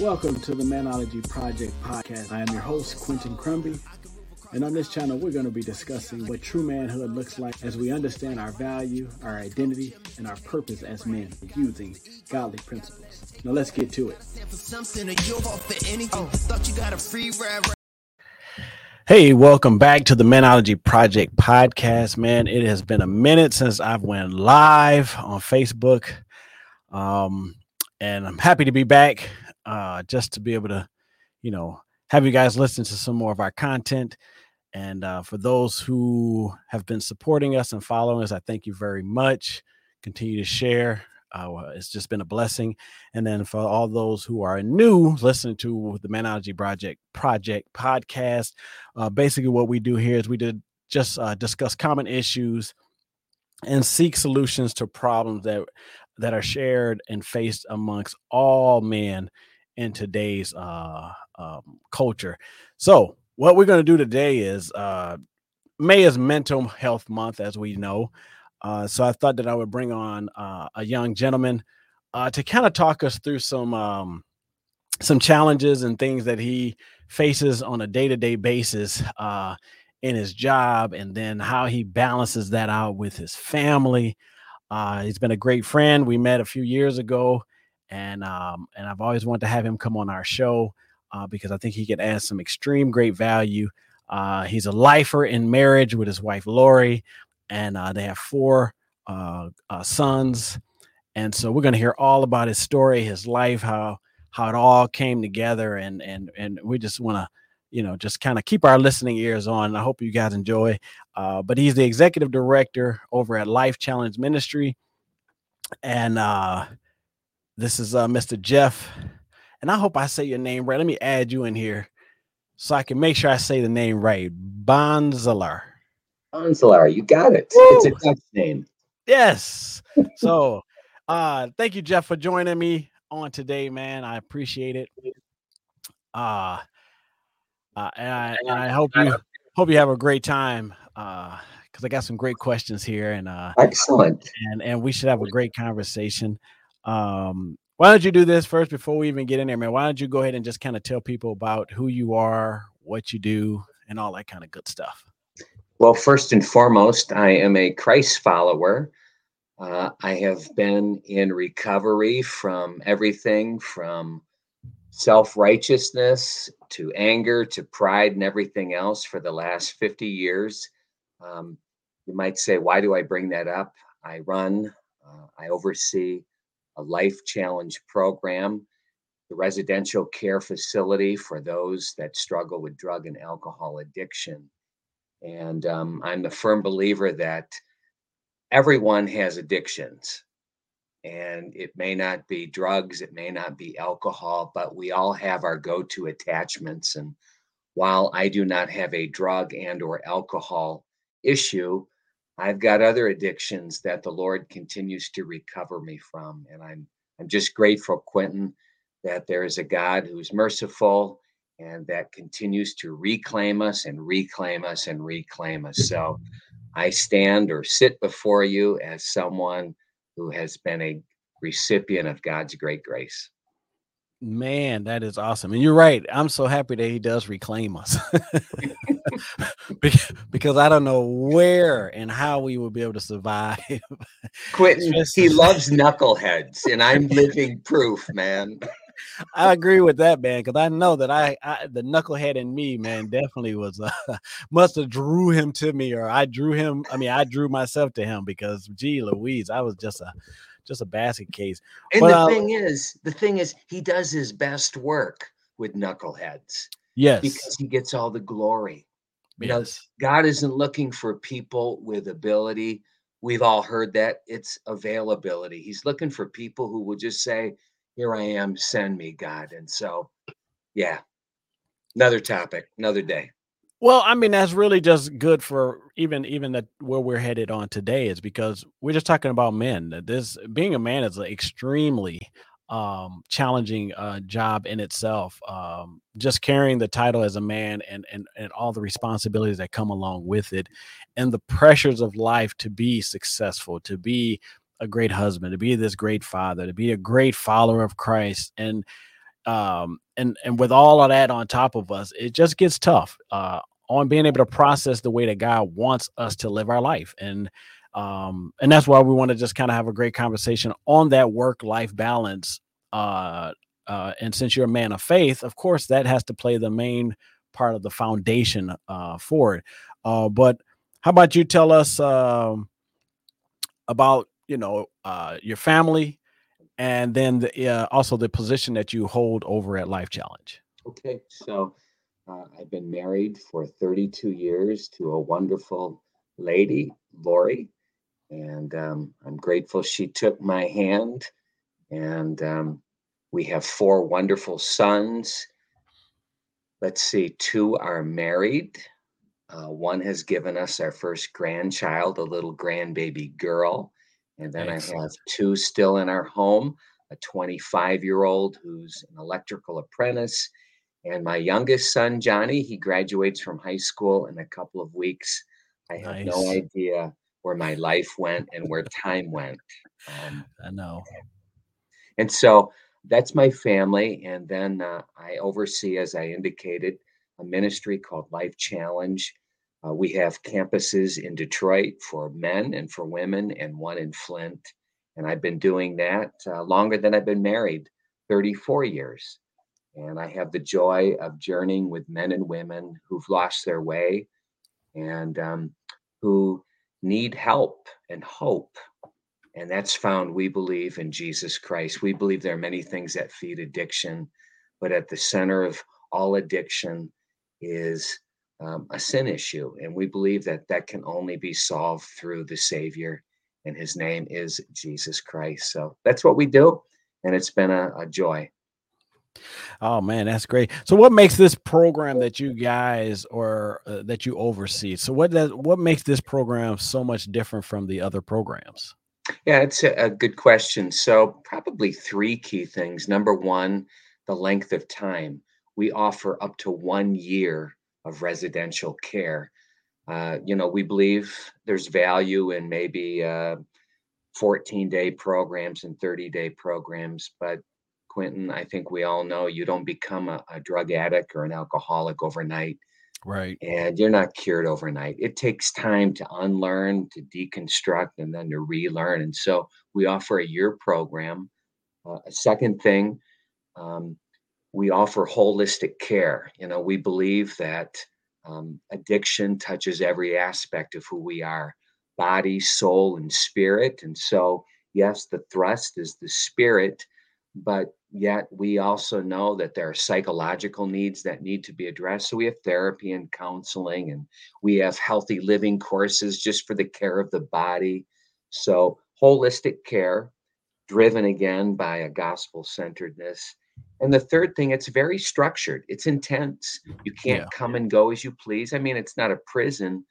Welcome to the Manology Project podcast. I am your host, Quentin Crumby. And on this channel, we're going to be discussing what true manhood looks like as we understand our value, our identity, and our purpose as men using godly principles. Now, let's get to it. Hey, welcome back to the Manology Project podcast, man. It has been a minute since I've went live on Facebook. Um, and I'm happy to be back uh, just to be able to, you know, have you guys listen to some more of our content. And uh, for those who have been supporting us and following us, I thank you very much. Continue to share. Uh, it's just been a blessing. And then for all those who are new listening to the Manology Project Project podcast, uh, basically what we do here is we did just uh, discuss common issues and seek solutions to problems that that are shared and faced amongst all men in today's uh, um, culture. So, what we're going to do today is uh, May is Mental Health Month, as we know. Uh, so, I thought that I would bring on uh, a young gentleman uh, to kind of talk us through some um, some challenges and things that he faces on a day to day basis uh, in his job, and then how he balances that out with his family. he's been a great friend. We met a few years ago and um, and I've always wanted to have him come on our show uh, because I think he can add some extreme great value. Uh, he's a lifer in marriage with his wife Lori, and uh, they have four uh, uh, sons. And so we're going to hear all about his story, his life, how how it all came together, and and and we just want to you know just kind of keep our listening ears on. I hope you guys enjoy. Uh, but he's the executive director over at Life Challenge Ministry, and this is uh, Mr. Jeff, and I hope I say your name right. Let me add you in here so I can make sure I say the name right. Bonzelaar. Bonzelaar, you got it. Woo! It's a Dutch name. Yes. so, uh, thank you, Jeff, for joining me on today, man. I appreciate it. Uh, uh and I, and I hope you hope you have a great time. Uh, because I got some great questions here, and uh, excellent, and and we should have a great conversation. Um, why don't you do this first before we even get in there, man? Why don't you go ahead and just kind of tell people about who you are, what you do, and all that kind of good stuff? Well, first and foremost, I am a Christ follower. Uh, I have been in recovery from everything from self righteousness to anger to pride and everything else for the last 50 years. Um, you might say, why do I bring that up? I run, uh, I oversee a life challenge program, the residential care facility for those that struggle with drug and alcohol addiction. And um, I'm a firm believer that everyone has addictions. And it may not be drugs, it may not be alcohol, but we all have our go-to attachments. And while I do not have a drug and or alcohol issue, I've got other addictions that the Lord continues to recover me from. And I'm I'm just grateful, Quentin, that there is a God who's merciful and that continues to reclaim us and reclaim us and reclaim us. So I stand or sit before you as someone who has been a recipient of God's great grace. Man, that is awesome. And you're right. I'm so happy that he does reclaim us. because I don't know where and how we would be able to survive. Quentin, he loves knuckleheads, and I'm living proof, man. I agree with that, man, because I know that I, I, the knucklehead in me, man, definitely was uh, must have drew him to me, or I drew him. I mean, I drew myself to him because, gee, Louise, I was just a just a basket case. And but, the uh, thing is, the thing is, he does his best work with knuckleheads. Yes, because he gets all the glory. Yes. God isn't looking for people with ability. We've all heard that it's availability. He's looking for people who will just say, Here I am, send me, God. And so, yeah, another topic, another day. Well, I mean, that's really just good for even even that where we're headed on today is because we're just talking about men. This being a man is an extremely um challenging uh job in itself um just carrying the title as a man and and and all the responsibilities that come along with it and the pressures of life to be successful to be a great husband to be this great father to be a great follower of Christ and um, and and with all of that on top of us, it just gets tough uh, on being able to process the way that God wants us to live our life, and um, and that's why we want to just kind of have a great conversation on that work life balance. Uh, uh, and since you're a man of faith, of course, that has to play the main part of the foundation uh, for it. Uh, but how about you tell us um, about you know uh, your family, and then the, uh, also the position that you hold over at Life Challenge. Okay, so uh, I've been married for 32 years to a wonderful lady, Lori, and um, I'm grateful she took my hand. And um, we have four wonderful sons. Let's see, two are married. Uh, one has given us our first grandchild, a little grandbaby girl. And then Excellent. I have two still in our home a 25 year old who's an electrical apprentice, and my youngest son, Johnny. He graduates from high school in a couple of weeks. I have nice. no idea where my life went and where time went. Um, I know. And so that's my family. And then uh, I oversee, as I indicated, a ministry called Life Challenge. Uh, we have campuses in Detroit for men and for women, and one in Flint. And I've been doing that uh, longer than I've been married 34 years. And I have the joy of journeying with men and women who've lost their way and um, who need help and hope. And that's found, we believe, in Jesus Christ. We believe there are many things that feed addiction, but at the center of all addiction is um, a sin issue. And we believe that that can only be solved through the Savior, and his name is Jesus Christ. So that's what we do. And it's been a, a joy. Oh man, that's great. So, what makes this program that you guys or uh, that you oversee? So, what does what makes this program so much different from the other programs? Yeah, it's a, a good question. So, probably three key things. Number one, the length of time. We offer up to one year of residential care. Uh, you know, we believe there's value in maybe uh, 14 day programs and 30 day programs, but Quentin, I think we all know you don't become a, a drug addict or an alcoholic overnight. Right. And you're not cured overnight. It takes time to unlearn, to deconstruct, and then to relearn. And so we offer a year program. Uh, a second thing, um, we offer holistic care. You know, we believe that um, addiction touches every aspect of who we are body, soul, and spirit. And so, yes, the thrust is the spirit, but yet we also know that there are psychological needs that need to be addressed. So, we have therapy and counseling, and we have healthy living courses just for the care of the body. So, holistic care driven again by a gospel centeredness and the third thing, it's very structured. It's intense. You can't yeah. come and go as you please. I mean, it's not a prison,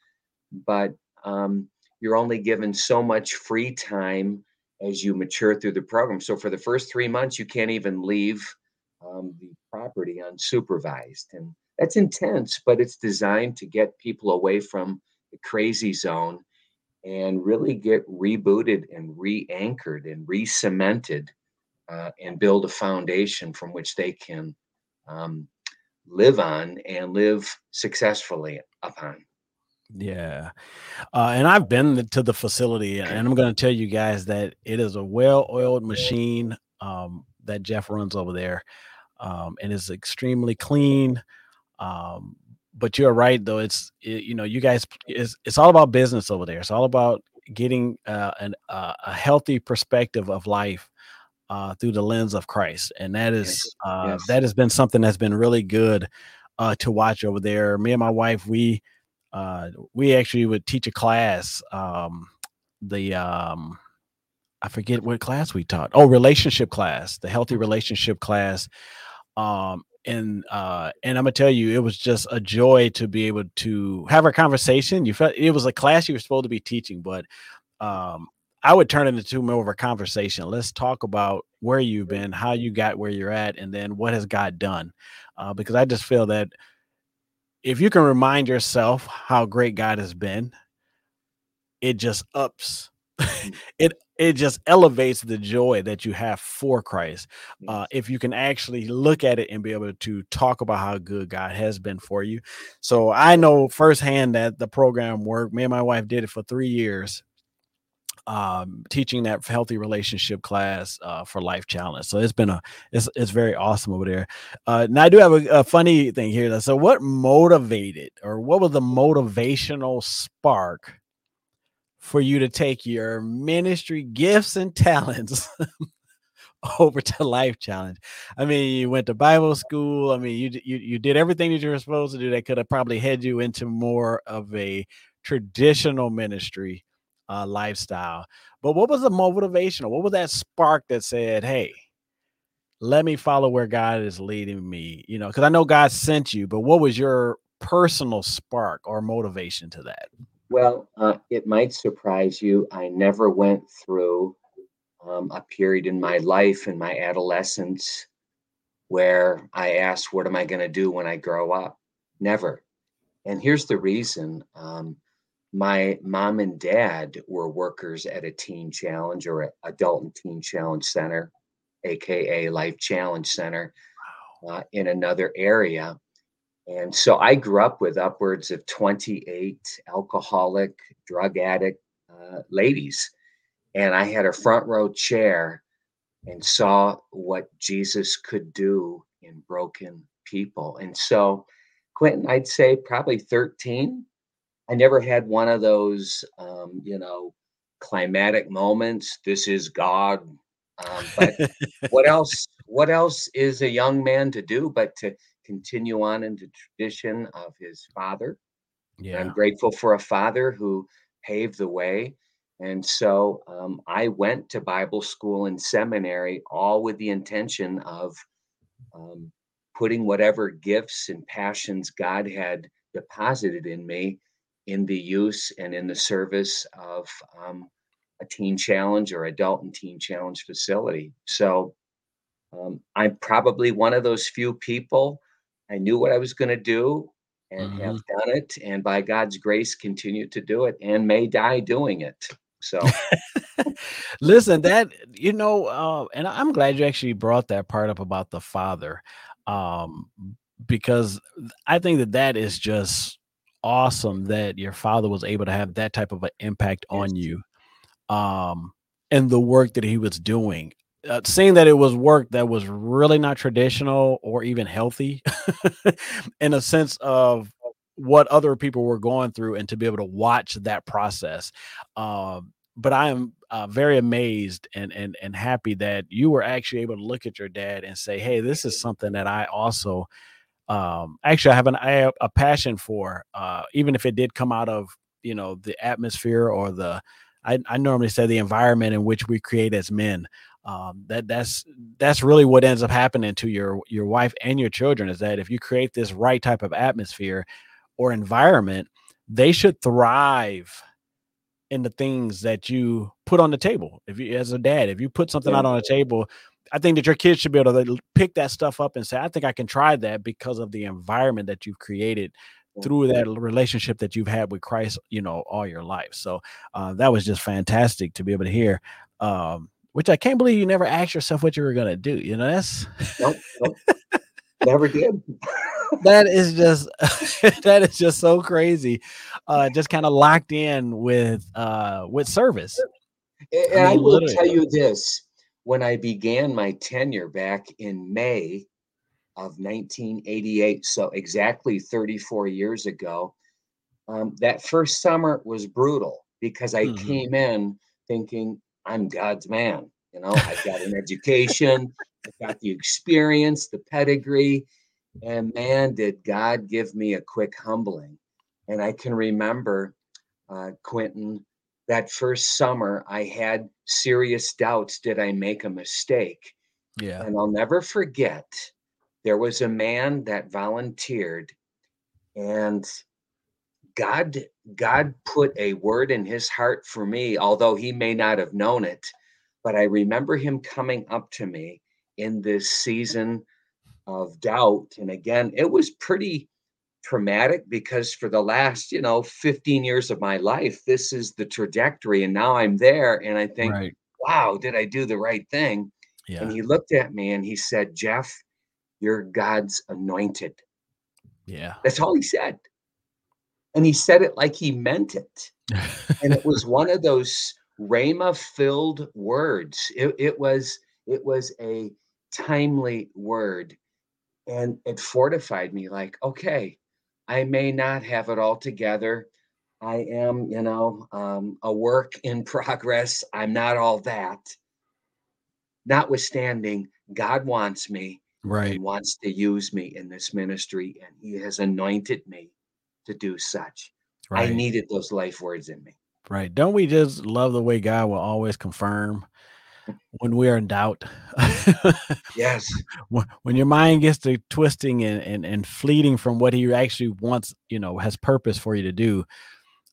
but um, you're only given so much free time as you mature through the program. So for the first three months, you can't even leave um, the property unsupervised, and that's intense. But it's designed to get people away from the crazy zone and really get rebooted and re-anchored and re-cemented uh, and build a foundation from which they can um, live on and live successfully upon. Yeah. Uh, and I've been to the facility, and I'm going to tell you guys that it is a well oiled machine um, that Jeff runs over there. Um, and is extremely clean. Um, but you're right, though. It's, it, you know, you guys, it's, it's all about business over there. It's all about getting uh, an, uh, a healthy perspective of life uh, through the lens of Christ, and that is uh, yes. that has been something that's been really good uh, to watch over there. Me and my wife, we uh, we actually would teach a class. Um, the um, I forget what class we taught. Oh, relationship class, the healthy relationship class. Um, and uh, and I'm gonna tell you, it was just a joy to be able to have a conversation. You felt it was a class you were supposed to be teaching, but um, I would turn it into more of a conversation. Let's talk about where you've been, how you got where you're at, and then what has God done. Uh, because I just feel that if you can remind yourself how great God has been, it just ups, mm. it it just elevates the joy that you have for Christ. Uh, if you can actually look at it and be able to talk about how good God has been for you. So I know firsthand that the program worked. Me and my wife did it for three years, um, teaching that healthy relationship class uh, for Life Challenge. So it's been a it's it's very awesome over there. Uh, now I do have a, a funny thing here. So what motivated or what was the motivational spark? for you to take your ministry gifts and talents over to life challenge i mean you went to bible school i mean you, you you did everything that you were supposed to do that could have probably head you into more of a traditional ministry uh, lifestyle but what was the motivational what was that spark that said hey let me follow where god is leading me you know because i know god sent you but what was your personal spark or motivation to that well, uh, it might surprise you. I never went through um, a period in my life, in my adolescence, where I asked, What am I going to do when I grow up? Never. And here's the reason um, my mom and dad were workers at a teen challenge or adult and teen challenge center, AKA Life Challenge Center, uh, in another area. And so I grew up with upwards of 28 alcoholic, drug addict uh, ladies. And I had a front row chair and saw what Jesus could do in broken people. And so, Quentin, I'd say probably 13. I never had one of those, um, you know, climatic moments. This is God. Um, but what else? What else is a young man to do but to continue on in the tradition of his father. Yeah. I'm grateful for a father who paved the way. And so um, I went to Bible school and seminary all with the intention of um, putting whatever gifts and passions God had deposited in me in the use and in the service of um, a teen challenge or adult and teen challenge facility. So um, I'm probably one of those few people I knew what I was going to do and mm-hmm. have done it, and by God's grace, continue to do it and may die doing it. So, listen, that you know, uh, and I'm glad you actually brought that part up about the father, um, because I think that that is just awesome that your father was able to have that type of an impact yes. on you, um, and the work that he was doing uh, seeing that it was work that was really not traditional or even healthy in a sense of what other people were going through and to be able to watch that process um, but i am uh, very amazed and and and happy that you were actually able to look at your dad and say hey this is something that i also um, actually i have an I have a passion for uh, even if it did come out of you know the atmosphere or the I, I normally say the environment in which we create as men um, that that's that's really what ends up happening to your your wife and your children is that if you create this right type of atmosphere or environment they should thrive in the things that you put on the table. If you as a dad if you put something out on the table i think that your kids should be able to pick that stuff up and say i think i can try that because of the environment that you've created through that relationship that you've had with Christ, you know, all your life. So uh, that was just fantastic to be able to hear. Um, which I can't believe you never asked yourself what you were gonna do. You know, that's nope, nope. never did. that is just that is just so crazy. Uh, just kind of locked in with uh with service. And I, mean, I will literally. tell you this: when I began my tenure back in May of 1988, so exactly 34 years ago, um, that first summer was brutal because I mm-hmm. came in thinking I'm God's man. You know, I've got an education, I've got the experience, the pedigree. And man, did God give me a quick humbling. And I can remember, uh, Quentin, that first summer, I had serious doubts did I make a mistake? Yeah. And I'll never forget, there was a man that volunteered, and God God put a word in his heart for me, although he may not have known it. But I remember him coming up to me in this season of doubt. And again, it was pretty traumatic because for the last, you know, 15 years of my life, this is the trajectory. And now I'm there. And I think, right. wow, did I do the right thing? Yeah. And he looked at me and he said, Jeff, you're God's anointed. Yeah. That's all he said. And he said it like he meant it. and it was one of those Rhema filled words. It, it was it was a timely word. And it fortified me like, okay, I may not have it all together. I am, you know, um, a work in progress. I'm not all that. Notwithstanding, God wants me right. wants to use me in this ministry, and He has anointed me to do such. Right. I needed those life words in me. Right. Don't we just love the way God will always confirm when we are in doubt? yes. When, when your mind gets to twisting and, and, and fleeting from what he actually wants, you know, has purpose for you to do,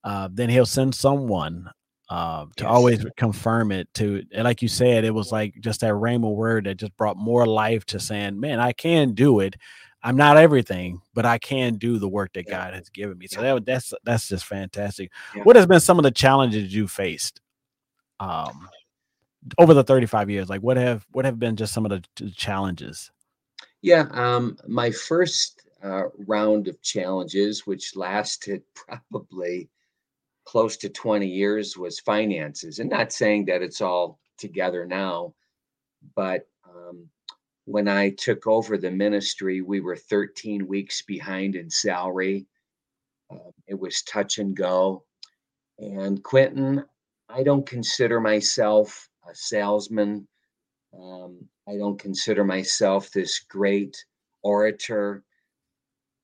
uh, then he'll send someone uh, to Yes. always confirm it to and like you said it was like just that rhema word that just brought more life to saying man i can do it i'm not everything but i can do the work that Yeah. god has given me so Yeah. that, that's that's just fantastic Yeah. what has been some of the challenges you faced um over the 35 years like what have what have been just some of the challenges Yeah. Um, my first uh, round of challenges, which lasted probably close to 20 years, was finances. And not saying that it's all together now, but um, when I took over the ministry, we were 13 weeks behind in salary. Uh, it was touch and go. And Quentin, I don't consider myself a salesman. Um, I don't consider myself this great orator.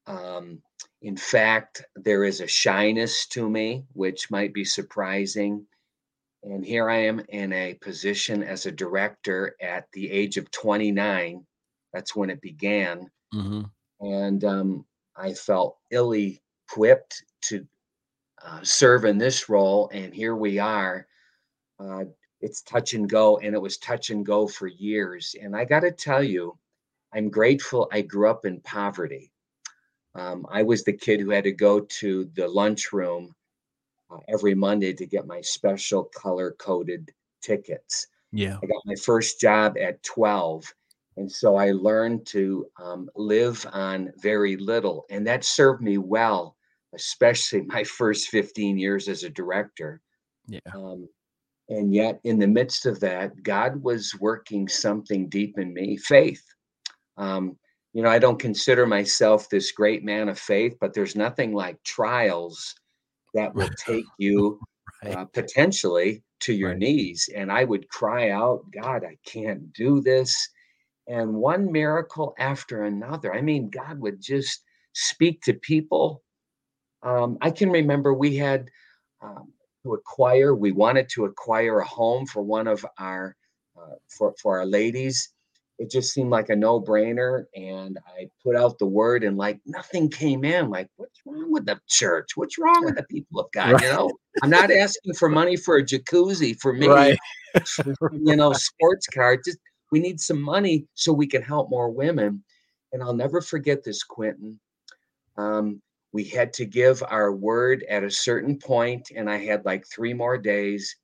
Um, in fact, there is a shyness to me, which might be surprising. And here I am in a position as a director at the age of 29. That's when it began. mm-hmm. And um, I felt ill equipped to uh, serve in this role. And here we are. Uh, it's touch and go. And it was touch and go for years. And I got to tell you, I'm grateful I grew up in poverty. Um, I was the kid who had to go to the lunchroom uh, every Monday to get my special color coded tickets. yeah I got my first job at 12. And so I learned to um, live on very little. And that served me well, especially my first 15 years as a director. yeah Um, and yet, in the midst of that, God was working something deep in me faith. Um, you know, I don't consider myself this great man of faith, but there's nothing like trials that will take you right uh, potentially to your Right. knees. And I would cry out, God, I can't do this. And one miracle after another. I mean, God would just speak to people. Um, I can remember we had um, to acquire, we wanted to acquire a home for one of our, uh, for, for our ladies. It just seemed like a no brainer. And I put out the word and like nothing came in. Like, what's wrong with the church? What's wrong with the people of God? Right. You know, I'm not asking for money for a jacuzzi for me, right you know, sports car. Just we need some money so we can help more women. And I'll never forget this, Quentin. Um, we had to give our word at a certain point, and I had like three more days.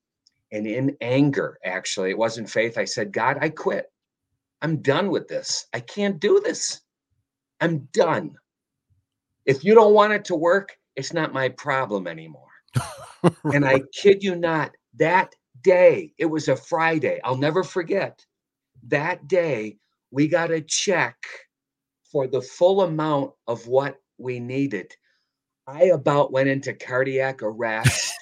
And in anger, actually, it wasn't faith. I said, God, I quit. I'm done with this. I can't do this. I'm done. If you don't want it to work, it's not my problem anymore. And I kid you not, that day, it was a Friday. I'll never forget. That day, we got a check for the full amount of what we needed. I about went into cardiac arrest.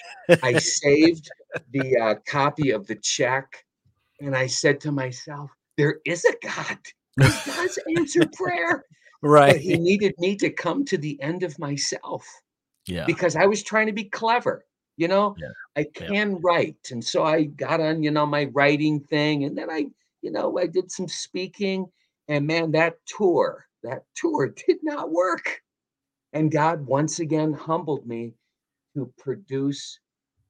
I saved the uh, copy of the check and I said to myself, there is a God. He does answer prayer. But right he needed me to come to the end of myself yeah because I was trying to be clever. You know, Yeah. I Yeah. can write. And so I got on, you know, my writing thing. And then I, you know, I did some speaking. And man, that tour, that tour did not work. And God once again humbled me to produce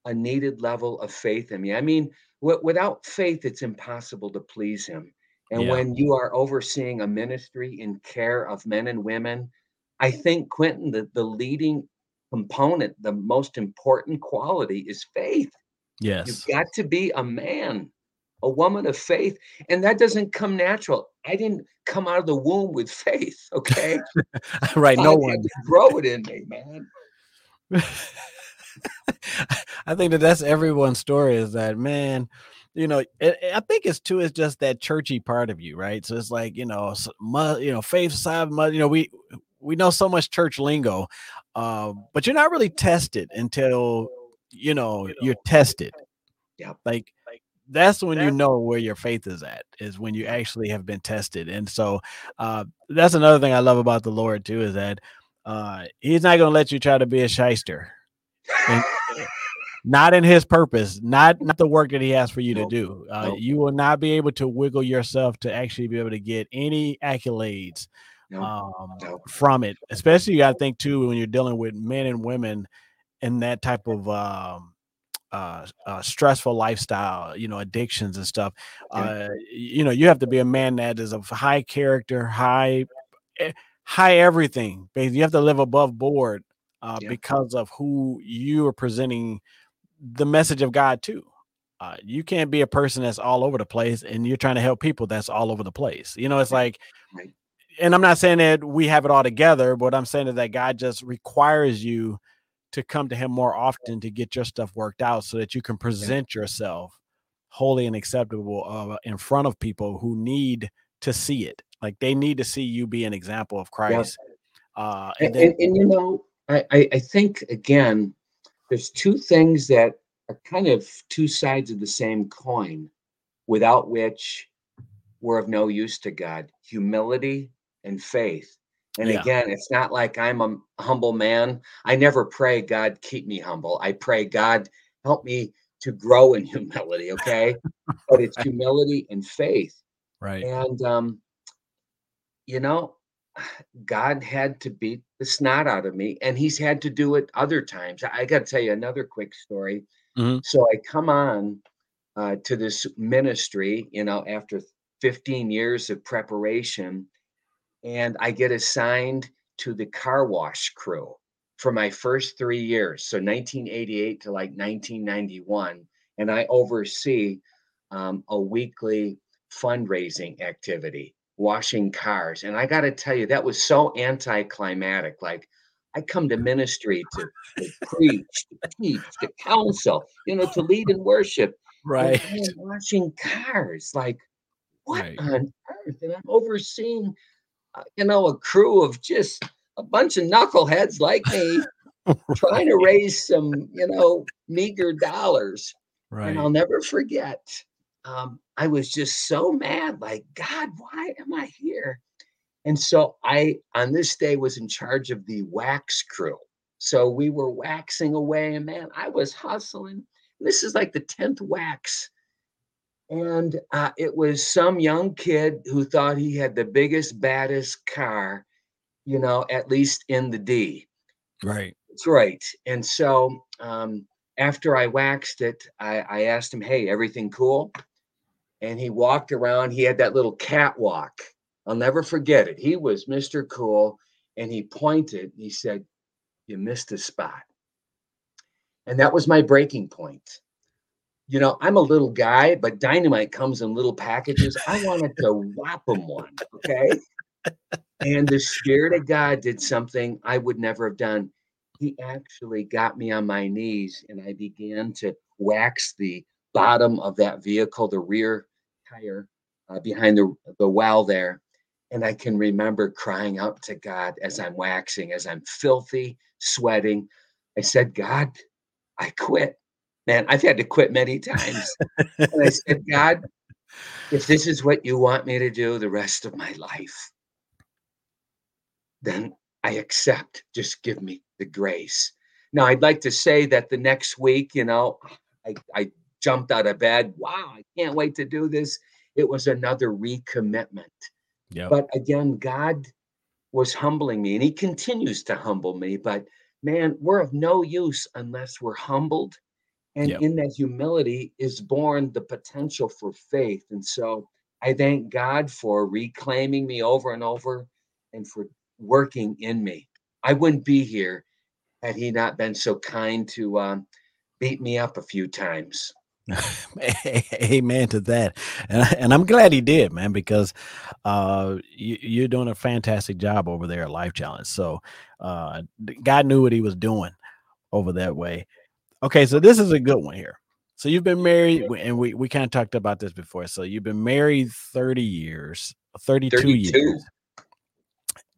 a needed level of faith in me. I mean, wi- without faith, it's impossible to please Him. And Yeah. when you are overseeing a ministry in care of men and women, I think, Quentin, the, the leading component, the most important quality is faith. yes You've got to be a man a woman of faith, and that doesn't come natural. I didn't come out of the womb with faith. Okay, right? No one grow it in me, man. I think that that's everyone's story. Is that man? You know, it, I think it's too. It's just that churchy part of you, right? So it's like you know, you know, faith side, you know, we we know so much church lingo, uh, but you're not really tested until you know you're tested. Yeah, like that's when you know where your faith is at is when you actually have been tested and so uh, that's another thing i love about the lord too is that uh, he's not going to let you try to be a shyster and, not in his purpose not not the work that he has for you nope. to do uh, nope. you will not be able to wiggle yourself to actually be able to get any accolades nope. Um, from it especially you got to think too when you're dealing with men and women in that type of um, uh, uh, stressful lifestyle, you know, addictions and stuff. Uh, you know, you have to be a man that is of high character, high, eh, high everything. You have to live above board uh, yeah. because of who you are presenting the message of God to. Uh, you can't be a person that's all over the place and you're trying to help people that's all over the place. You know, it's like, and I'm not saying that we have it all together, but I'm saying that God just requires you to come to him more often to get your stuff worked out so that you can present yourself holy and acceptable uh, in front of people who need to see it. Like they need to see you be an example of christ yeah. uh, and, then- and, and, you know I, I think again there's two things that are kind of two sides of the same coin without which we're of no use to god humility and faith and yeah. again, it's not like I'm a humble man. I never pray, God, keep me humble. I pray, God, help me to grow in humility. Okay. but it's humility and faith. Right. And, um, you know, God had to beat the snot out of me, and He's had to do it other times. I got to tell you another quick story. Mm-hmm. So I come on uh, to this ministry, you know, after 15 years of preparation and I get assigned to the car wash crew for my first three years. So 1988 to like 1991. And I oversee um, a weekly fundraising activity, washing cars. And I got to tell you, that was so anticlimactic. Like, I come to ministry to, to preach, to teach, to counsel, you know, to lead in worship. Right. washing cars. Like, what right. on earth? And I'm overseeing you know, a crew of just a bunch of knuckleheads like me trying to raise some, you know, meager dollars. Right. And I'll never forget. Um, I was just so mad, like, God, why am I here? And so I, on this day, was in charge of the wax crew. So we were waxing away, and man, I was hustling. This is like the 10th wax and uh, it was some young kid who thought he had the biggest, baddest car, you know, at least in the D. Right. That's right. And so um, after I waxed it, I, I asked him, Hey, everything cool? And he walked around. He had that little catwalk. I'll never forget it. He was Mr. Cool. And he pointed, he said, You missed a spot. And that was my breaking point you know, I'm a little guy, but dynamite comes in little packages. I wanted to whop him one. Okay. and the Spirit of God did something I would never have done. He actually got me on my knees and I began to wax the bottom of that vehicle, the rear tire uh, behind the, the well there. And I can remember crying out to God as I'm waxing, as I'm filthy, sweating. I said, God, I quit man, I've had to quit many times. and I said, God, if this is what you want me to do the rest of my life, then I accept. Just give me the grace. Now, I'd like to say that the next week, you know, I, I jumped out of bed. Wow, I can't wait to do this. It was another recommitment. Yep. But again, God was humbling me and he continues to humble me. But man, we're of no use unless we're humbled and yep. in that humility is born the potential for faith. And so I thank God for reclaiming me over and over and for working in me. I wouldn't be here had He not been so kind to um, beat me up a few times. Amen to that, and, and I'm glad he did, man, because uh, you, are doing a fantastic job over there at Life Challenge. So uh, God knew what He was doing over that way. Okay, so this is a good one here. So you've been married, and we we kind of talked about this before. So you've been married 30 years, 32, 32. years,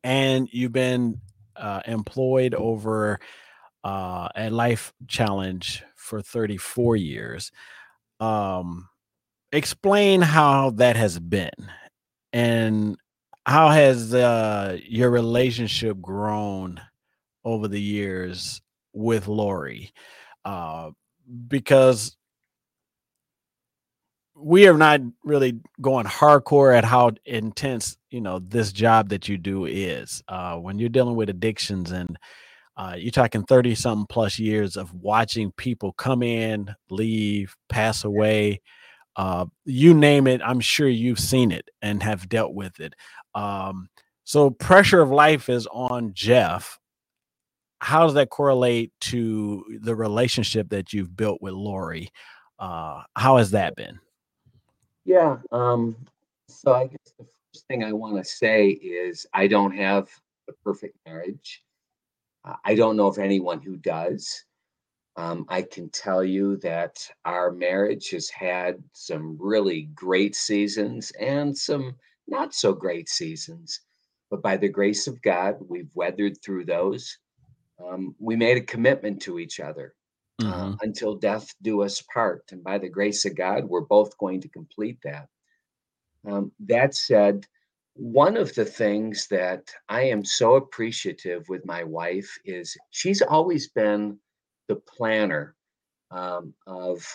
and you've been uh, employed over uh, at Life Challenge for 34 years. Um, explain how that has been and how has uh, your relationship grown over the years with Lori? Uh, because we are not really going hardcore at how intense you know this job that you do is uh, when you're dealing with addictions and uh, you're talking 30 something plus years of watching people come in, leave, pass away. Uh, you name it, I'm sure you've seen it and have dealt with it. Um, so, pressure of life is on Jeff. How does that correlate to the relationship that you've built with Lori? Uh, how has that been? Yeah. Um, so, I guess the first thing I want to say is I don't have a perfect marriage. I don't know of anyone who does. Um, I can tell you that our marriage has had some really great seasons and some not so great seasons. But by the grace of God, we've weathered through those. Um, we made a commitment to each other uh, mm-hmm. uh, until death do us part. And by the grace of God, we're both going to complete that. Um, that said, one of the things that I am so appreciative with my wife is she's always been the planner um, of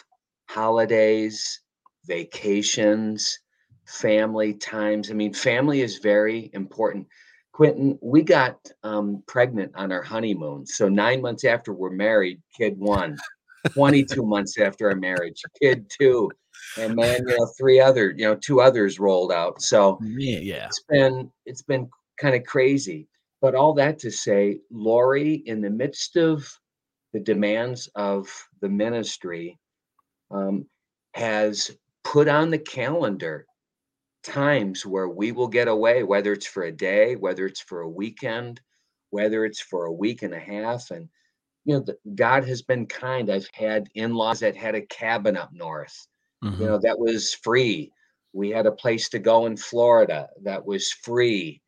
holidays, vacations, family times. I mean, family is very important. Quentin, we got um, pregnant on our honeymoon. So, nine months after we're married, kid one. 22 months after our marriage, kid two and then you know three other you know two others rolled out so yeah, yeah. it's been it's been kind of crazy but all that to say lori in the midst of the demands of the ministry um, has put on the calendar times where we will get away whether it's for a day whether it's for a weekend whether it's for a week and a half and you know the, god has been kind i've had in-laws that had a cabin up north Mm-hmm. You know, that was free. We had a place to go in Florida that was free.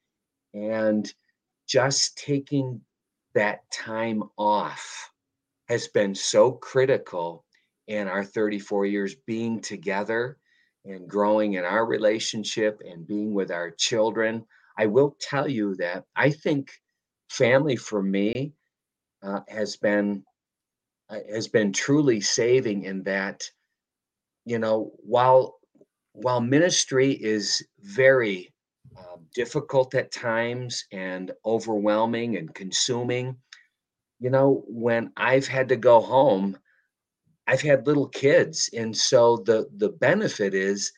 And just taking that time off has been so critical in our 34 years being together and growing in our relationship and being with our children. I will tell you that I think family for me uh, has been uh, has been truly saving in that you know, while while ministry is very uh, difficult at times and overwhelming and consuming, you know, when I've had to go home, I've had little kids, and so the the benefit is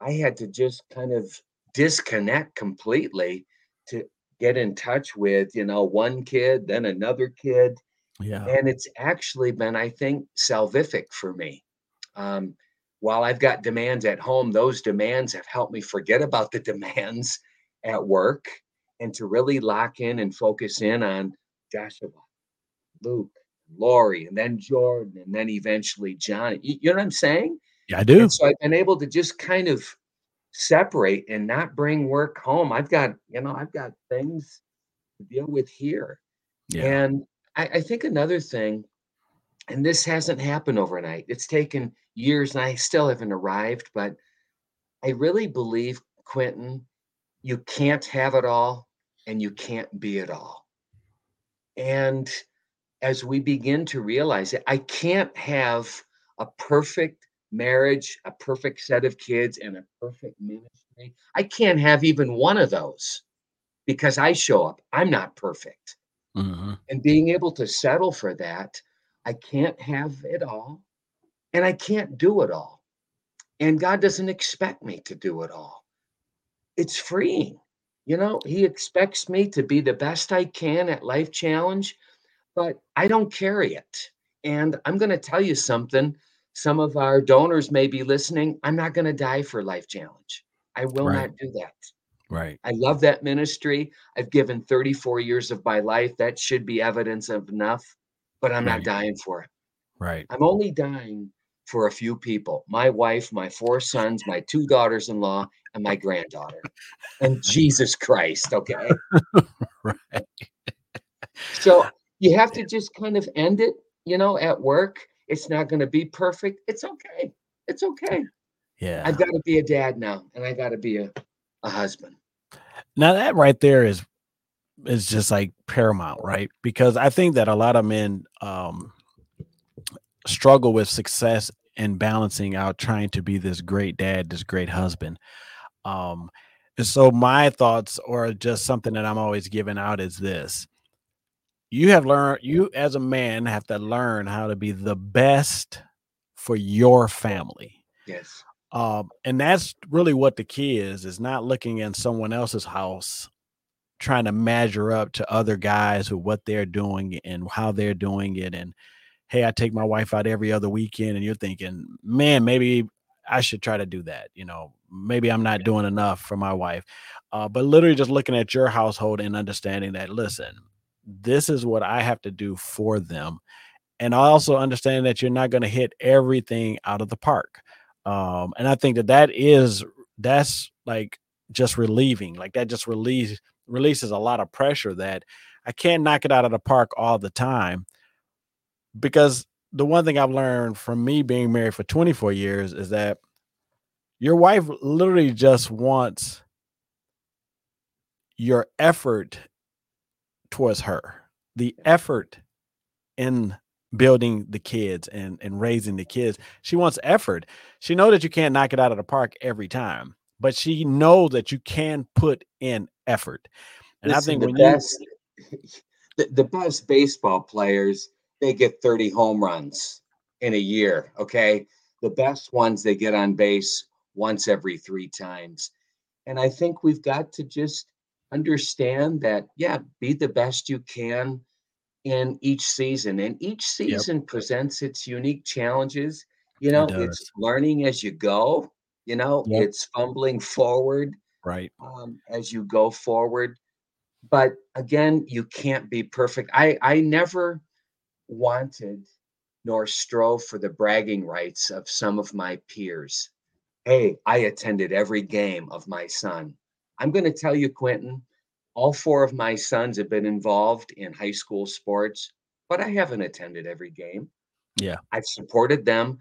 I had to just kind of disconnect completely to get in touch with you know one kid then another kid yeah. and it's actually been i think salvific for me. Um, while I've got demands at home, those demands have helped me forget about the demands at work and to really lock in and focus in on Joshua, Luke, Lori, and then Jordan, and then eventually Johnny. You, you know what I'm saying? Yeah, I do. And so I've been able to just kind of separate and not bring work home. I've got, you know, I've got things to deal with here. Yeah. And I, I think another thing, and this hasn't happened overnight, it's taken years and I still haven't arrived, but I really believe, Quentin, you can't have it all and you can't be it all. And as we begin to realize it, I can't have a perfect marriage, a perfect set of kids, and a perfect ministry. I can't have even one of those because I show up. I'm not perfect. Mm-hmm. And being able to settle for that, I can't have it all and I can't do it all. And God doesn't expect me to do it all. It's freeing. You know, He expects me to be the best I can at Life Challenge, but I don't carry it. And I'm going to tell you something some of our donors may be listening. I'm not going to die for Life Challenge. I will right. not do that. Right. I love that ministry. I've given 34 years of my life. That should be evidence of enough, but I'm right. not dying for it. Right. I'm only dying for a few people my wife, my four sons, my two daughters in law, and my granddaughter. and Jesus Christ. Okay. right. So you have to just kind of end it, you know, at work. It's not going to be perfect. It's okay. It's okay. Yeah. I've got to be a dad now and I got to be a, a husband. Now that right there is is just like paramount, right? Because I think that a lot of men um struggle with success and balancing out trying to be this great dad, this great husband. Um and so my thoughts or just something that I'm always giving out is this. You have learned you as a man have to learn how to be the best for your family. Yes. Um, and that's really what the key is, is not looking in someone else's house, trying to measure up to other guys who what they're doing and how they're doing it. And hey, I take my wife out every other weekend, and you're thinking, man, maybe I should try to do that. You know, maybe I'm not doing enough for my wife. Uh, but literally just looking at your household and understanding that, listen, this is what I have to do for them. And I also understand that you're not going to hit everything out of the park. Um, and I think that that is that's like just relieving. Like that just release releases a lot of pressure that I can't knock it out of the park all the time. Because the one thing I've learned from me being married for 24 years is that your wife literally just wants your effort towards her. The effort in building the kids and and raising the kids. She wants effort. She know that you can't knock it out of the park every time, but she knows that you can put in effort. And Listen, I think the best you, the, the best baseball players they get 30 home runs in a year, okay? The best ones they get on base once every 3 times. And I think we've got to just understand that yeah, be the best you can in each season and each season yep. presents its unique challenges. You know it it's learning as you go you know yep. it's fumbling forward right. um, as you go forward. But again you can't be perfect. I i never wanted nor strove for the bragging rights of some of my peers. Hey i attended every game of my son i'm going to tell you quentin all four of my sons have been involved in high school sports, but I haven't attended every game. Yeah. I've supported them,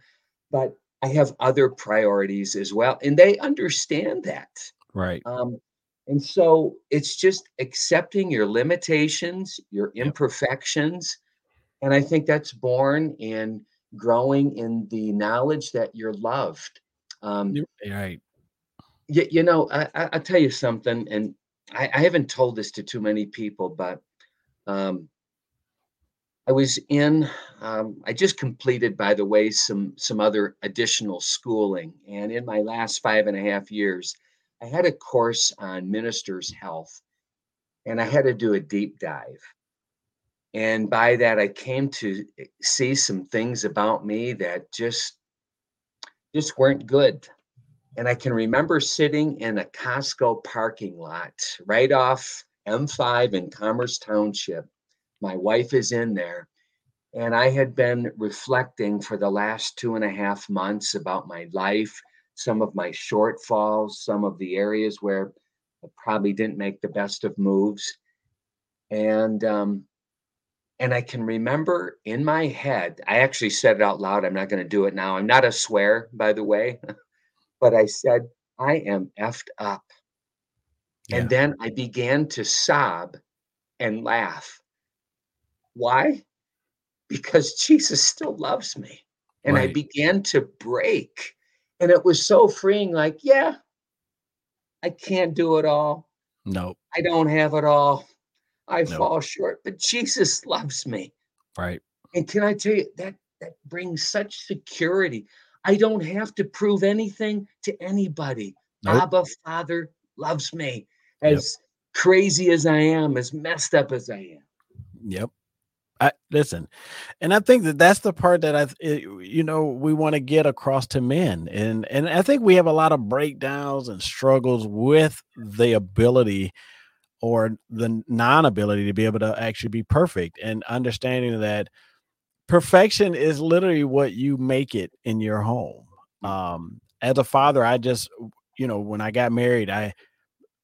but I have other priorities as well. And they understand that. Right. Um, and so it's just accepting your limitations, your imperfections. And I think that's born in growing in the knowledge that you're loved. Um, right. You, you know, I, I, will tell you something, and I, I, haven't told this to too many people, but um, I was in. Um, I just completed, by the way, some some other additional schooling, and in my last five and a half years, I had a course on ministers' health, and I had to do a deep dive. And by that, I came to see some things about me that just just weren't good. And I can remember sitting in a Costco parking lot right off M5 in Commerce Township. My wife is in there. And I had been reflecting for the last two and a half months about my life, some of my shortfalls, some of the areas where I probably didn't make the best of moves. And um, and I can remember in my head, I actually said it out loud. I'm not going to do it now. I'm not a swear, by the way. but I said, I am effed up. Yeah. And then I began to sob and laugh. Why? Because Jesus still loves me. And right. I began to break. And it was so freeing like, yeah, I can't do it all. No. I don't have it all. I fall short, but Jesus loves me. Right. And can I tell you that that brings such security. I don't have to prove anything to anybody. Nope. Abba Father loves me as yep. crazy as I am, as messed up as I am. Yep. I listen, and I think that that's the part that I, it, you know, we want to get across to men, and and I think we have a lot of breakdowns and struggles with the ability or the non-ability to be able to actually be perfect, and understanding that perfection is literally what you make it in your home. Um, as a father, I just, you know, when I got married, I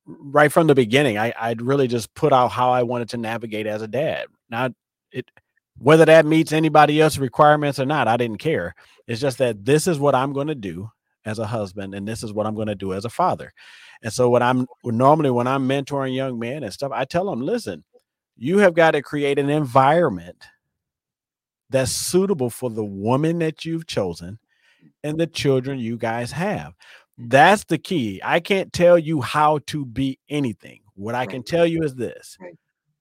right from the beginning, I I'd really just put out how I wanted to navigate as a dad. Not it whether that meets anybody else's requirements or not, I didn't care. It's just that this is what I'm going to do as a husband, and this is what I'm going to do as a father. And so, what I'm normally when I'm mentoring young men and stuff, I tell them, listen, you have got to create an environment that's suitable for the woman that you've chosen and the children you guys have. That's the key. I can't tell you how to be anything. What I can tell you is this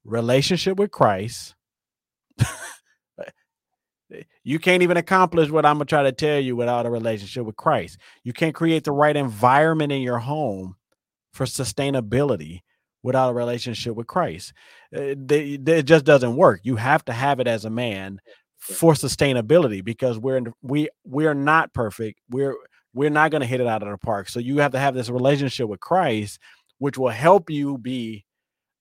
relationship with Christ. you can't even accomplish what I'm going to try to tell you without a relationship with Christ. You can't create the right environment in your home for sustainability without a relationship with Christ. Uh, it just doesn't work. You have to have it as a man for sustainability because we're in, we we're not perfect. We're we're not going to hit it out of the park. So you have to have this relationship with Christ, which will help you be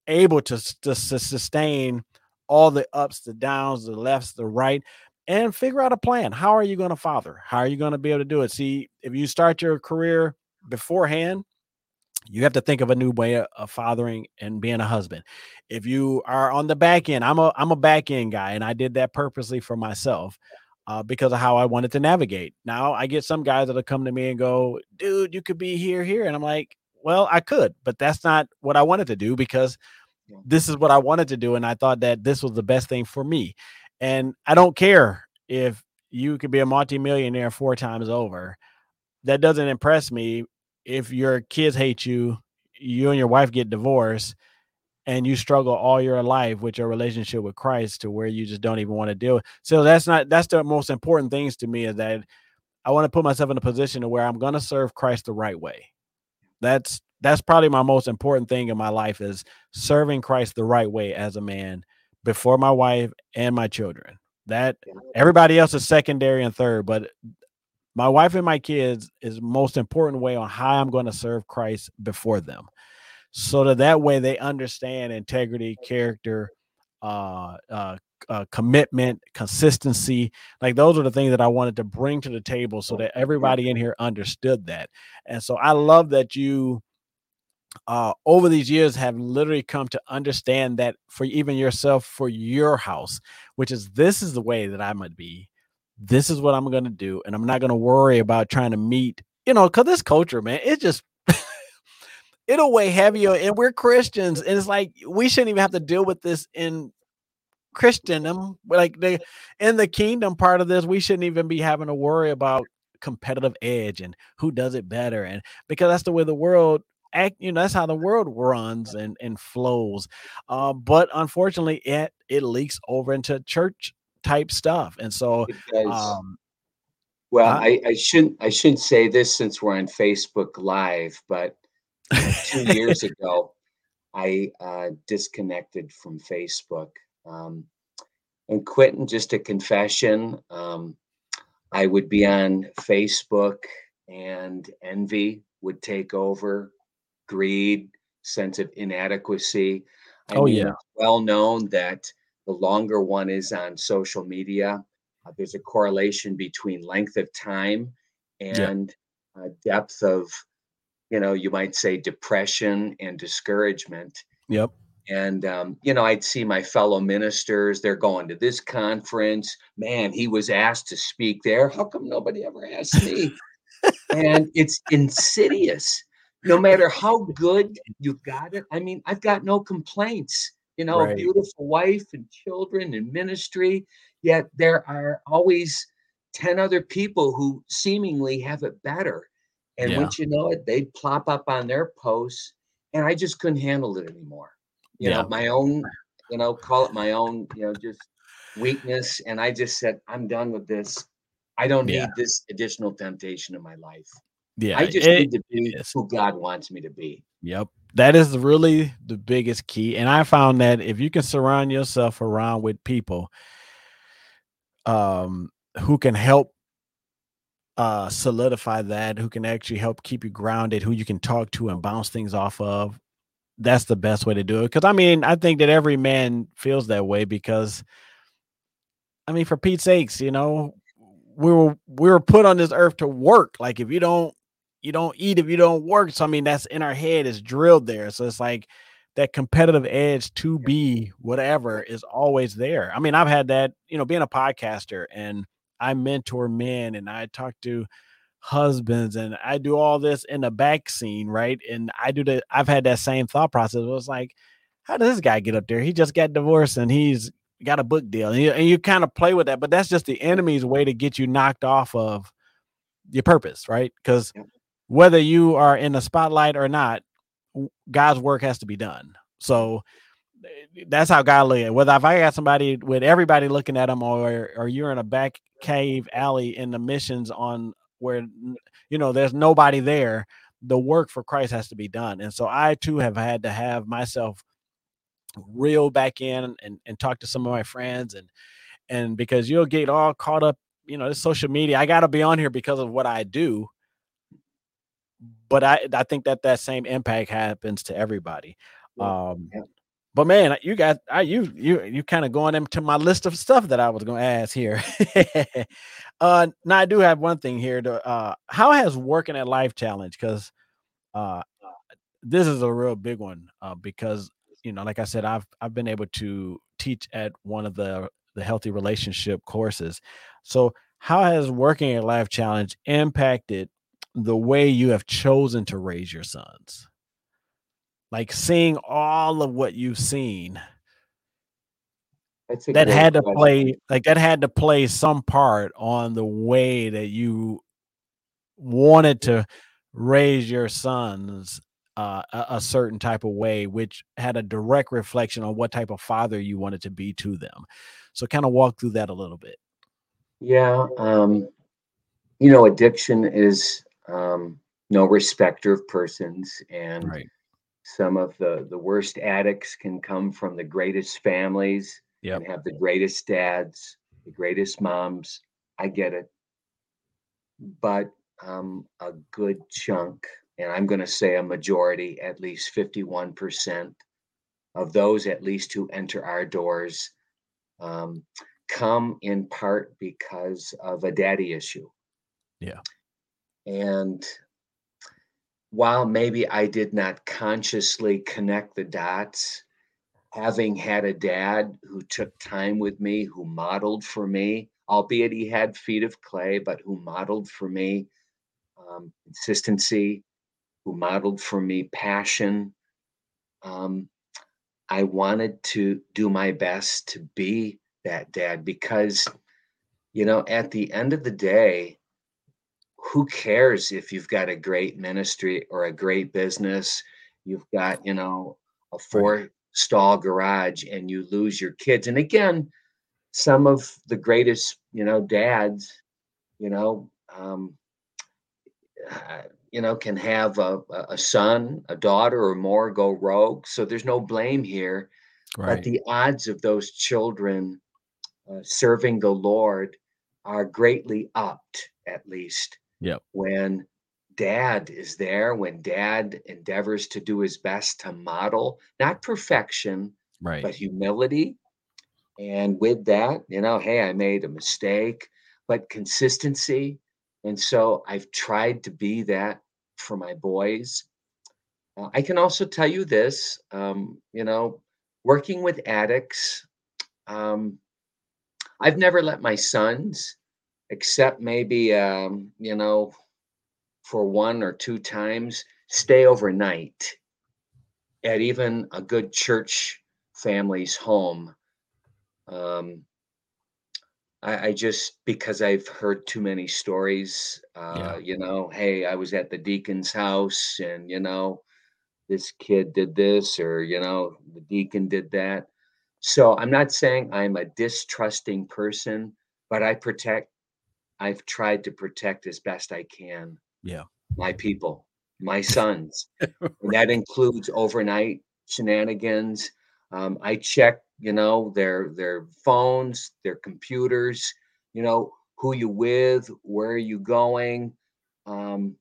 able to, to, to sustain all the ups, the downs, the lefts, the right, and figure out a plan. How are you going to father? How are you going to be able to do it? See, if you start your career beforehand, you have to think of a new way of fathering and being a husband. If you are on the back end, I'm a I'm a back end guy, and I did that purposely for myself uh, because of how I wanted to navigate. Now I get some guys that'll come to me and go, "Dude, you could be here, here," and I'm like, "Well, I could, but that's not what I wanted to do because this is what I wanted to do, and I thought that this was the best thing for me." And I don't care if you could be a multimillionaire four times over. That doesn't impress me if your kids hate you, you and your wife get divorced, and you struggle all your life with your relationship with Christ to where you just don't even want to deal. So that's not that's the most important things to me is that I want to put myself in a position to where I'm going to serve Christ the right way. That's that's probably my most important thing in my life is serving Christ the right way as a man before my wife and my children. That everybody else is secondary and third, but my wife and my kids is most important way on how I'm going to serve Christ before them. So that that way they understand integrity, character, uh, uh, uh, commitment, consistency. Like those are the things that I wanted to bring to the table so that everybody in here understood that. And so I love that you uh, over these years have literally come to understand that for even yourself, for your house, which is this is the way that I might be this is what I'm going to do. And I'm not going to worry about trying to meet, you know, because this culture, man, it just, it'll weigh heavier. And we're Christians. And it's like, we shouldn't even have to deal with this in Christendom. Like the, in the kingdom part of this, we shouldn't even be having to worry about competitive edge and who does it better. And because that's the way the world act you know that's how the world runs and and flows uh, but unfortunately it it leaks over into church type stuff. And so, um, well, I, I, shouldn't I shouldn't say this since we're on Facebook Live, but two years ago, I uh, disconnected from Facebook. Um, and Quentin, just a confession, um, I would be on Facebook and envy would take over, greed, sense of inadequacy. I oh mean, yeah, well known that the longer one is on social media, uh, there's a correlation between length of time and yeah. uh, depth of, you know, you might say depression and discouragement. Yep. And, um, you know, I'd see my fellow ministers, they're going to this conference. Man, he was asked to speak there. How come nobody ever asked me? and it's insidious. No matter how good you've got it. I mean, I've got no complaints you know, right. a beautiful wife and children and ministry. Yet there are always 10 other people who seemingly have it better. And yeah. once you know it, they plop up on their posts. And I just couldn't handle it anymore. You yeah. know, my own, you know, call it my own, you know, just weakness. And I just said, I'm done with this. I don't yeah. need this additional temptation in my life. Yeah, I just it, need to be who God wants me to be. Yep. That is really the biggest key. And I found that if you can surround yourself around with people um who can help uh solidify that, who can actually help keep you grounded, who you can talk to and bounce things off of, that's the best way to do it. Cause I mean, I think that every man feels that way because I mean, for Pete's sakes, you know, we were we were put on this earth to work. Like if you don't you don't eat if you don't work. So I mean that's in our head is drilled there. So it's like that competitive edge to be whatever is always there. I mean, I've had that, you know, being a podcaster and I mentor men and I talk to husbands and I do all this in the back scene, right? And I do the I've had that same thought process. It was like, how does this guy get up there? He just got divorced and he's got a book deal. And you, and you kind of play with that, but that's just the enemy's way to get you knocked off of your purpose, right? Because whether you are in the spotlight or not, God's work has to be done. So eh, that's how God look at it. Whether if I got somebody with everybody looking at them, or or you're in a back cave alley in the missions on where you know there's nobody there, the work for Christ has to be done. And so I too have had to have myself reel back in and, and talk to some of my friends and and because you'll get all caught up, you know, this social media. I got to be on here because of what I do but I I think that that same impact happens to everybody. Um, yeah. But man, you got I you you you kind of going into my list of stuff that I was going to ask here. uh, now I do have one thing here. To uh, how has working at Life Challenge? Because uh, this is a real big one. Uh, because you know, like I said, I've I've been able to teach at one of the the healthy relationship courses. So how has working at Life Challenge impacted the way you have chosen to raise your sons. Like seeing all of what you've seen. that had to question. play like that had to play some part on the way that you wanted to raise your sons uh, a, a, certain type of way, which had a direct reflection on what type of father you wanted to be to them. So, kind of walk through that a little bit. Yeah, um, you know, addiction is um, no respecter of persons, and right. some of the the worst addicts can come from the greatest families yep. and have the greatest dads, the greatest moms. I get it, but um, a good chunk, and I'm going to say a majority, at least fifty-one percent of those, at least who enter our doors. Um, come in part because of a daddy issue. Yeah. And while maybe I did not consciously connect the dots, having had a dad who took time with me, who modeled for me, albeit he had feet of clay, but who modeled for me um, consistency, who modeled for me passion. Um, I wanted to do my best to be that dad because, you know, at the end of the day, who cares if you've got a great ministry or a great business? You've got you know a four stall garage and you lose your kids. And again some of the greatest you know dads you know um, uh, you know can have a, a son a daughter or more go rogue. So there's no blame here. Right. but the odds of those children uh, serving the lord are greatly upped at least Yep. When dad is there, when dad endeavors to do his best to model not perfection, right, but humility. And with that, you know, hey, I made a mistake, but consistency. And so I've tried to be that for my boys. Uh, I can also tell you this, um, you know, working with addicts, um, I've never let my sons except maybe um, you know for one or two times stay overnight at even a good church family's home um, I, I, just because i've heard too many stories uh, yeah. you know hey i was at the deacon's house and you know this kid did this or you know the deacon did that so i'm not saying i'm a distrusting person but i protect I've tried to protect as best I can. Yeah. my people, my sons. and that includes overnight shenanigans. Um, I check, you know, their their phones, their computers, you know, who you with, where are you going? Um,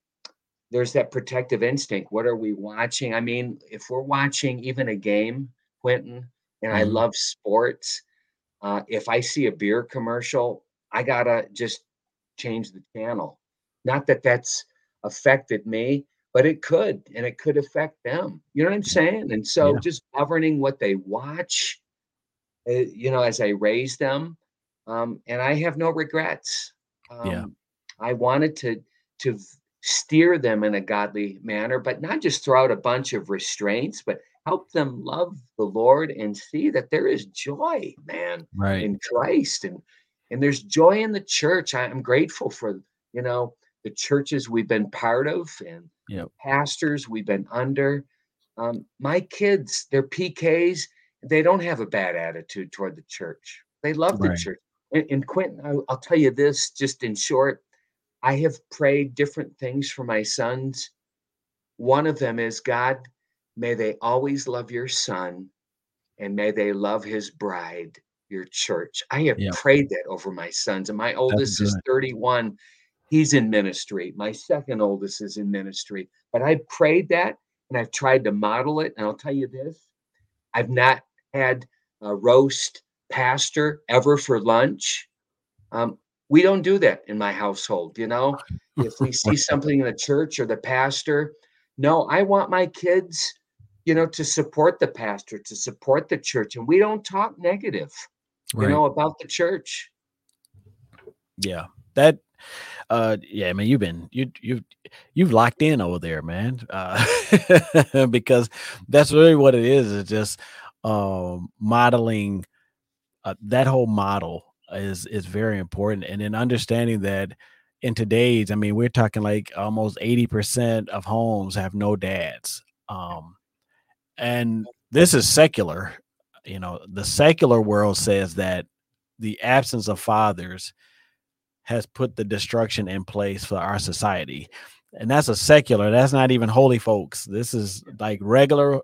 there's that protective instinct. What are we watching? I mean, if we're watching even a game, Quentin, and I Mhm. love sports, uh, if I see a beer commercial, I gotta just change the channel. Not that that's affected me, but it could, and it could affect them. You know what I'm saying? And so Yeah. just governing what they watch, uh, you know, as I raise them, um, and I have no regrets. Yeah. Um, I wanted to to steer them in a godly manner, but not just throw out a bunch of restraints, but help them love the Lord and see that there is joy, man, Right. in Christ, and and there's joy in the church. I- I'm grateful for you know the churches we've been part of and Yep. pastors we've been under. Um, my kids, they're PKs. They don't have a bad attitude toward the church. They love the Right. church. And, and Quentin, I'll, I'll tell you this just in short. I have prayed different things for my sons. One of them is God, may they always love your son and may they love his bride, your church. I have Yep. prayed that over my sons. And my oldest is 31. He's in ministry. My second oldest is in ministry. But I prayed that and I've tried to model it. And I'll tell you this I've not had a roast pastor ever for lunch. Um, we don't do that in my household. You know, if we see something in the church or the pastor, no, I want my kids, you know, to support the pastor, to support the church. And we don't talk negative, you know, about the church. Yeah. That uh yeah, I mean, you've been you you you've locked in over there, man. Uh because that's really what it is. It's just um modeling uh, that whole model is is very important and then understanding that in today's i mean we're talking like almost 80% of homes have no dads um and this is secular you know the secular world says that the absence of fathers has put the destruction in place for our society. And that's a secular that's not even holy folks. This is like regular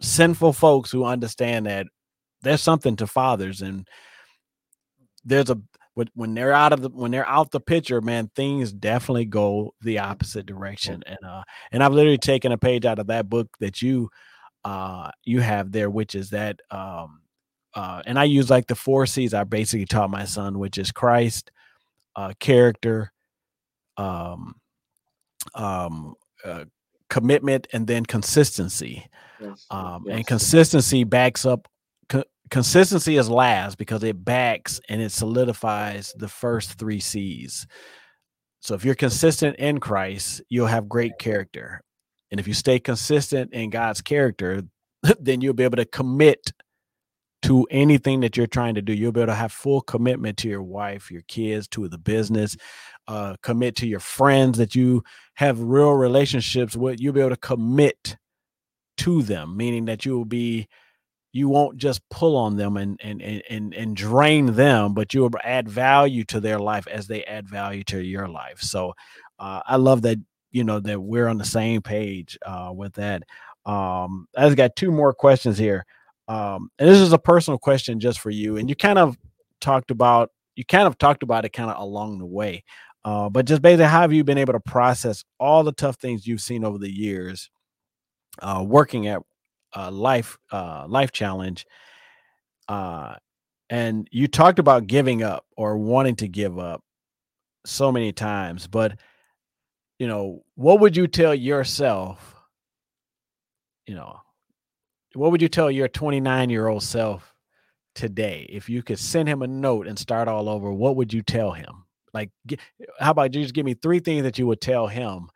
sinful folks who understand that there's something to fathers and there's a when, they're out of the when they're out the picture man things definitely go the opposite direction. And uh and i've literally taken a page out of that book that you uh you have there which is that um uh and i use like the four c's i basically taught my son which is christ uh character um um uh, commitment and then consistency Yes. um, yes. and consistency backs up co- consistency is last because it backs and it solidifies the first three c's so if you're consistent in christ you'll have great character and if you stay consistent in god's character then you'll be able to commit to anything that you're trying to do you'll be able to have full commitment to your wife your kids to the business uh, commit to your friends that you have real relationships with you'll be able to commit to them, meaning that you will be you won't just pull on them and and and and, drain them, but you will add value to their life as they add value to your life. So uh, I love that you know that we're on the same page uh, with that. Um, I've got two more questions here, um, and this is a personal question just for you. And you kind of talked about you kind of talked about it kind of along the way, uh, but just basically, how have you been able to process all the tough things you've seen over the years? uh, working at uh, life uh, life challenge uh, and you talked about giving up or wanting to give up so many times but you know what would you tell yourself you know what would you tell your 29 year old self today? If you could send him a note and start all over what would you tell him? Like how about you just give me three things that you would tell him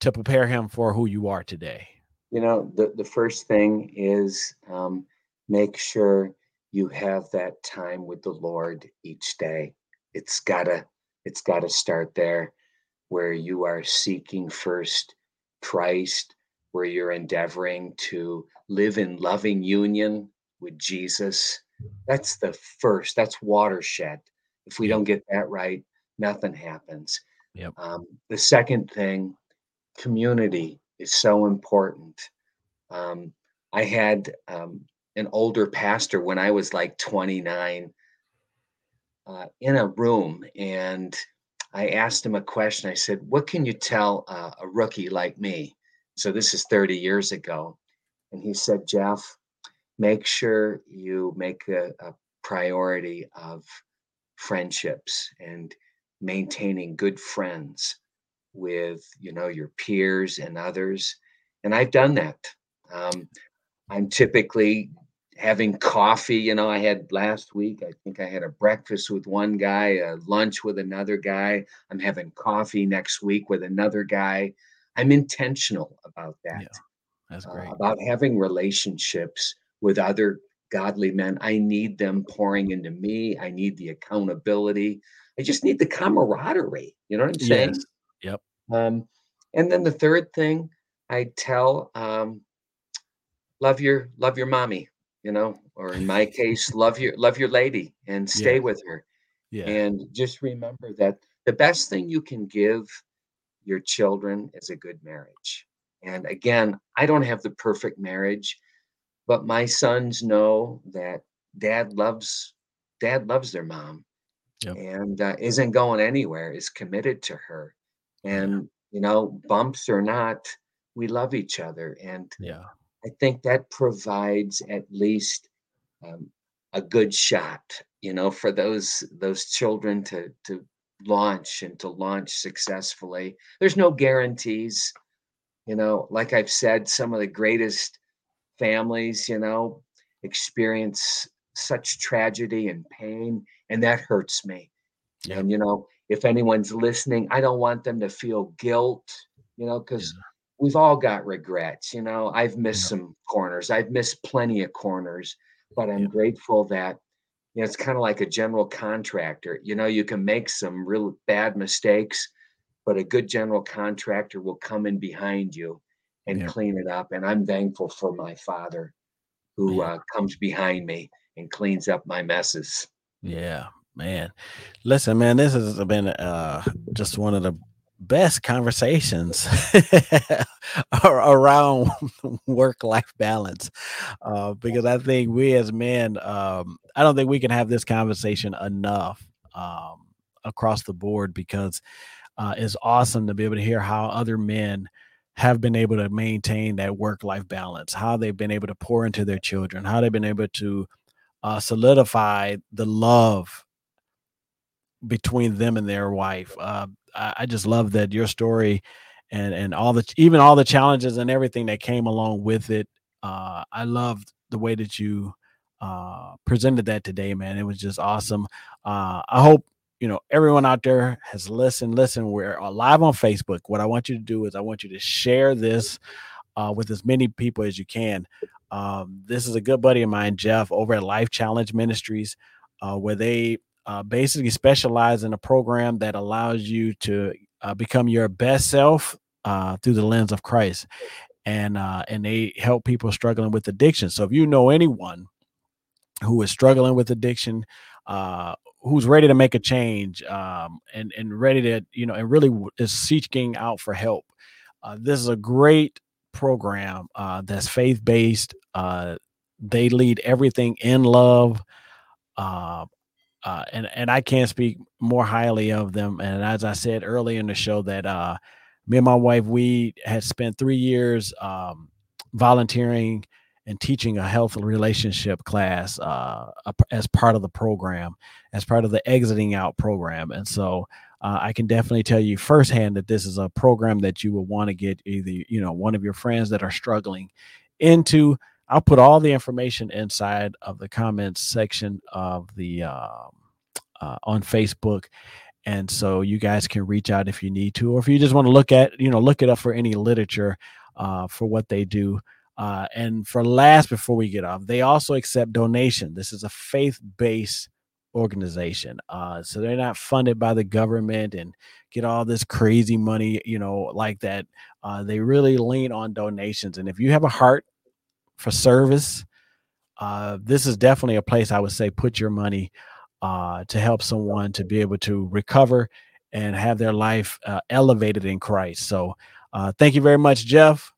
to prepare him for who you are today? You know, the, the first thing is um, make sure you have that time with the Lord each day. It's gotta, it's gotta start there where you are seeking first Christ, where you're endeavoring to live in loving union with Jesus. That's the first, that's watershed. If we don't get that right, nothing happens. Yep. Um, the second thing, community is so important. Um, I had um, an older pastor when I was like 29 uh, in a room, and I asked him a question. I said, What can you tell uh, a rookie like me? So this is 30 years ago. And he said, Jeff, make sure you make a, a priority of friendships and maintaining good friends with you know your peers and others and i've done that um, i'm typically having coffee you know i had last week i think i had a breakfast with one guy a lunch with another guy i'm having coffee next week with another guy i'm intentional about that yeah, that's great uh, about having relationships with other godly men. I need them pouring into me. I need the accountability. I just need the camaraderie. You know what I'm saying? Yes. Yep. Um, and then the third thing I tell, um, love your love your mommy, you know, or in my case, love your love your lady and stay yeah. with her. Yeah. And just remember that the best thing you can give your children is a good marriage. And again, I don't have the perfect marriage but my sons know that dad loves dad loves their mom yep. and uh, isn't going anywhere is committed to her and you know bumps or not we love each other and yeah i think that provides at least um, a good shot you know for those those children to to launch and to launch successfully there's no guarantees you know like i've said some of the greatest families, you know, experience such tragedy and pain, and that hurts me. Yeah. And, you know, if anyone's listening, I don't want them to feel guilt, you know, because yeah. We've all got regrets. You know, I've missed yeah. some corners, I've missed plenty of corners, but I'm grateful that, you know, it's kind of like a general contractor. You know, you can make some real bad mistakes, but a good general contractor will come in behind you and yeah. clean it up. And I'm thankful for my father who yeah. uh, comes behind me and cleans up my messes. Yeah, man. Listen, man, this has been uh, just one of the best conversations around work life balance uh, because I think we as men, um, I don't think we can have this conversation enough um, across the board because uh, it's awesome to be able to hear how other men have been able to maintain that work life balance, how they've been able to pour into their children, how they've been able to uh, solidify the love between them and their wife. Uh, I, just love that your story and and all the even all the challenges and everything that came along with it. Uh, I loved the way that you uh, presented that today, man. It was just awesome. Uh, I hope you know, everyone out there has listened. Listen, we're live on Facebook. What I want you to do is I want you to share this uh, with as many people as you can. Um, this is a good buddy of mine, Jeff, over at Life Challenge Ministries, uh, where they uh, basically specialize in a program that allows you to uh, become your best self uh, through the lens of Christ, and uh, and they help people struggling with addiction. So if you know anyone who is struggling with addiction, uh, who's ready to make a change um, and and ready to you know and really is seeking out for help. Uh, this is a great program that's faith based. They lead everything in love, uh, uh, and and I can't speak more highly of them. And as I said earlier in the show, that uh, me and my wife we had spent three years um, volunteering and teaching a health relationship class uh, as part of the program, as part of the exiting out program. And so uh, I can definitely tell you firsthand that this is a program that you will want to get either, you know, one of your friends that are struggling into. I'll put all the information inside of the comments section of the uh, uh, on Facebook. And so you guys can reach out if you need to, or if you just want to look at, you know, look it up for any literature uh, for what they do. Uh, and for last, before we get off, they also accept donation. This is a faith based organization. Uh, so they're not funded by the government and get all this crazy money, you know, like that. Uh, they really lean on donations. And if you have a heart for service, uh, this is definitely a place I would say put your money uh, to help someone to be able to recover and have their life uh, elevated in Christ. So, uh, thank you very much, Jeff.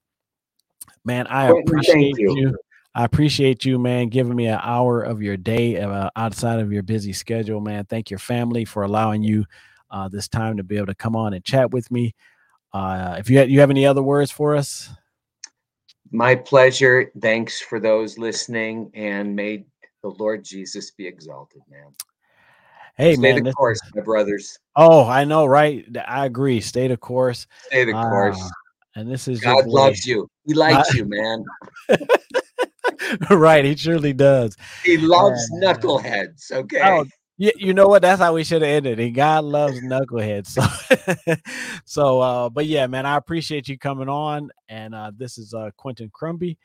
Man, I appreciate you. you. I appreciate you, man, giving me an hour of your day uh, outside of your busy schedule, man. Thank your family for allowing you uh, this time to be able to come on and chat with me. Uh, if you have, you have any other words for us, my pleasure. Thanks for those listening, and may the Lord Jesus be exalted, man. Hey, Stay man, the course, my brothers. Oh, I know, right? I agree. Stay the course. Stay the course. Uh, and this is God loves you. He likes you, man. right, he surely does. He loves uh, knuckleheads. Okay. Oh, you, you know what? That's how we should have ended. And God loves knuckleheads. So, so, uh, but yeah, man, I appreciate you coming on. And uh, this is uh, Quentin Crumby,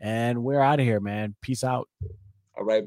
and we're out of here, man. Peace out. All right.